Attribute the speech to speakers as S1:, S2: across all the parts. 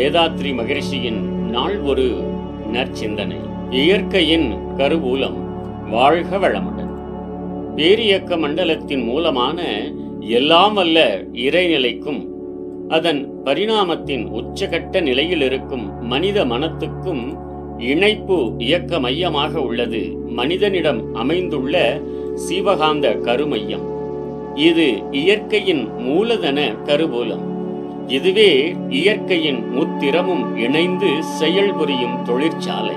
S1: வேதாத்ரி மகரிஷியின் நாள் ஒரு நற்சிந்தனை. இயற்கையின் கருவூலம் வாழ்க வளமுடன். பேரியக்க மண்டலத்தின் மூலமான எல்லாம் அல்ல இறைநிலைக்கும் அதன் பரிணாமத்தின் உச்சகட்ட நிலையில் இருக்கும் மனித மனத்துக்கும் இணைப்பு இயக்க மையமாக உள்ளது மனிதனிடம் அமைந்துள்ள சீவகாந்த கருமையம். இது இயற்கையின் மூலதன கருவூலம். இதுவே இயற்கையின் முத்திரமும் இணைந்து செயல்புரியும் தொழிற்சாலை.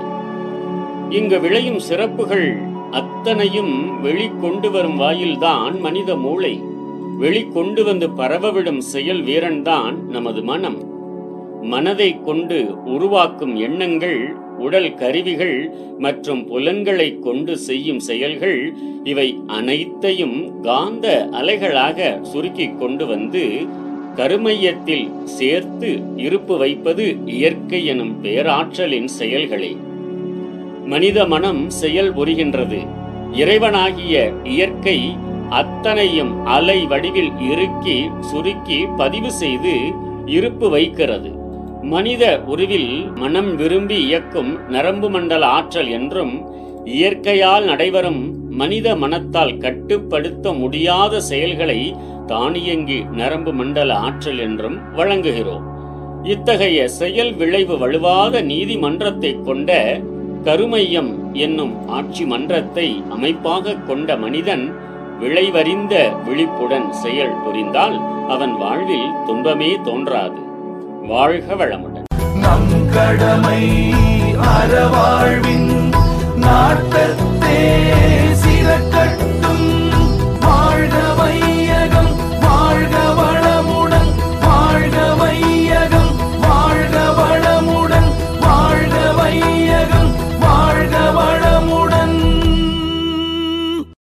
S1: இங்கு விளையும் சிறப்புகள் அத்தனையும் வெளிக்கொண்டு வரும் வாயில்தான் மனித மூளை. வெளிக்கொண்டு வந்து பரவவிடும் செயல் வீரன்தான் நமது மனம். மனதை கொண்டு உருவாக்கும் எண்ணங்கள் உடல் கருவிகள் மற்றும் புலன்களை கொண்டு செய்யும் செயல்கள் இவை அனைத்தையும் காந்த அலைகளாக சுருக்கிக் கொண்டு வந்து கருமையத்தில் சேர்த்து இருப்பு வைப்பது இயற்கை எனும் பேராற்றலின் செயல்களே. மனித மனம் செயல் புரிகின்றது. இறைவனாகிய இயற்கை அத்தனையும் அலை வடிவில் இறுக்கி சுருக்கி பதிவு செய்து இருப்பு வைக்கிறது. மனித உருவில் மனம் விரும்பி இயக்கும் நரம்பு மண்டல ஆற்றல் என்றும் இயற்கையால் நடைபெறும் மனித மனத்தால் கட்டுப்படுத்த முடியாத செயல்களை தானியங்கி நரம்பு மண்டல ஆற்றல் என்றும் வழங்குகிறோம். இத்தகைய செயல் விளைவு வலுவாத நீதிமன்றத்தை கொண்ட கருமையம் என்னும் ஆட்சி மன்றத்தை அமைப்பாக கொண்ட மனிதன் விளைவறிந்த விழிப்புடன் செயல் புரிந்தால் அவன் வாழ்வில் துன்பமே தோன்றாது. வாழ்க வளமுடன்.
S2: நம் கடமை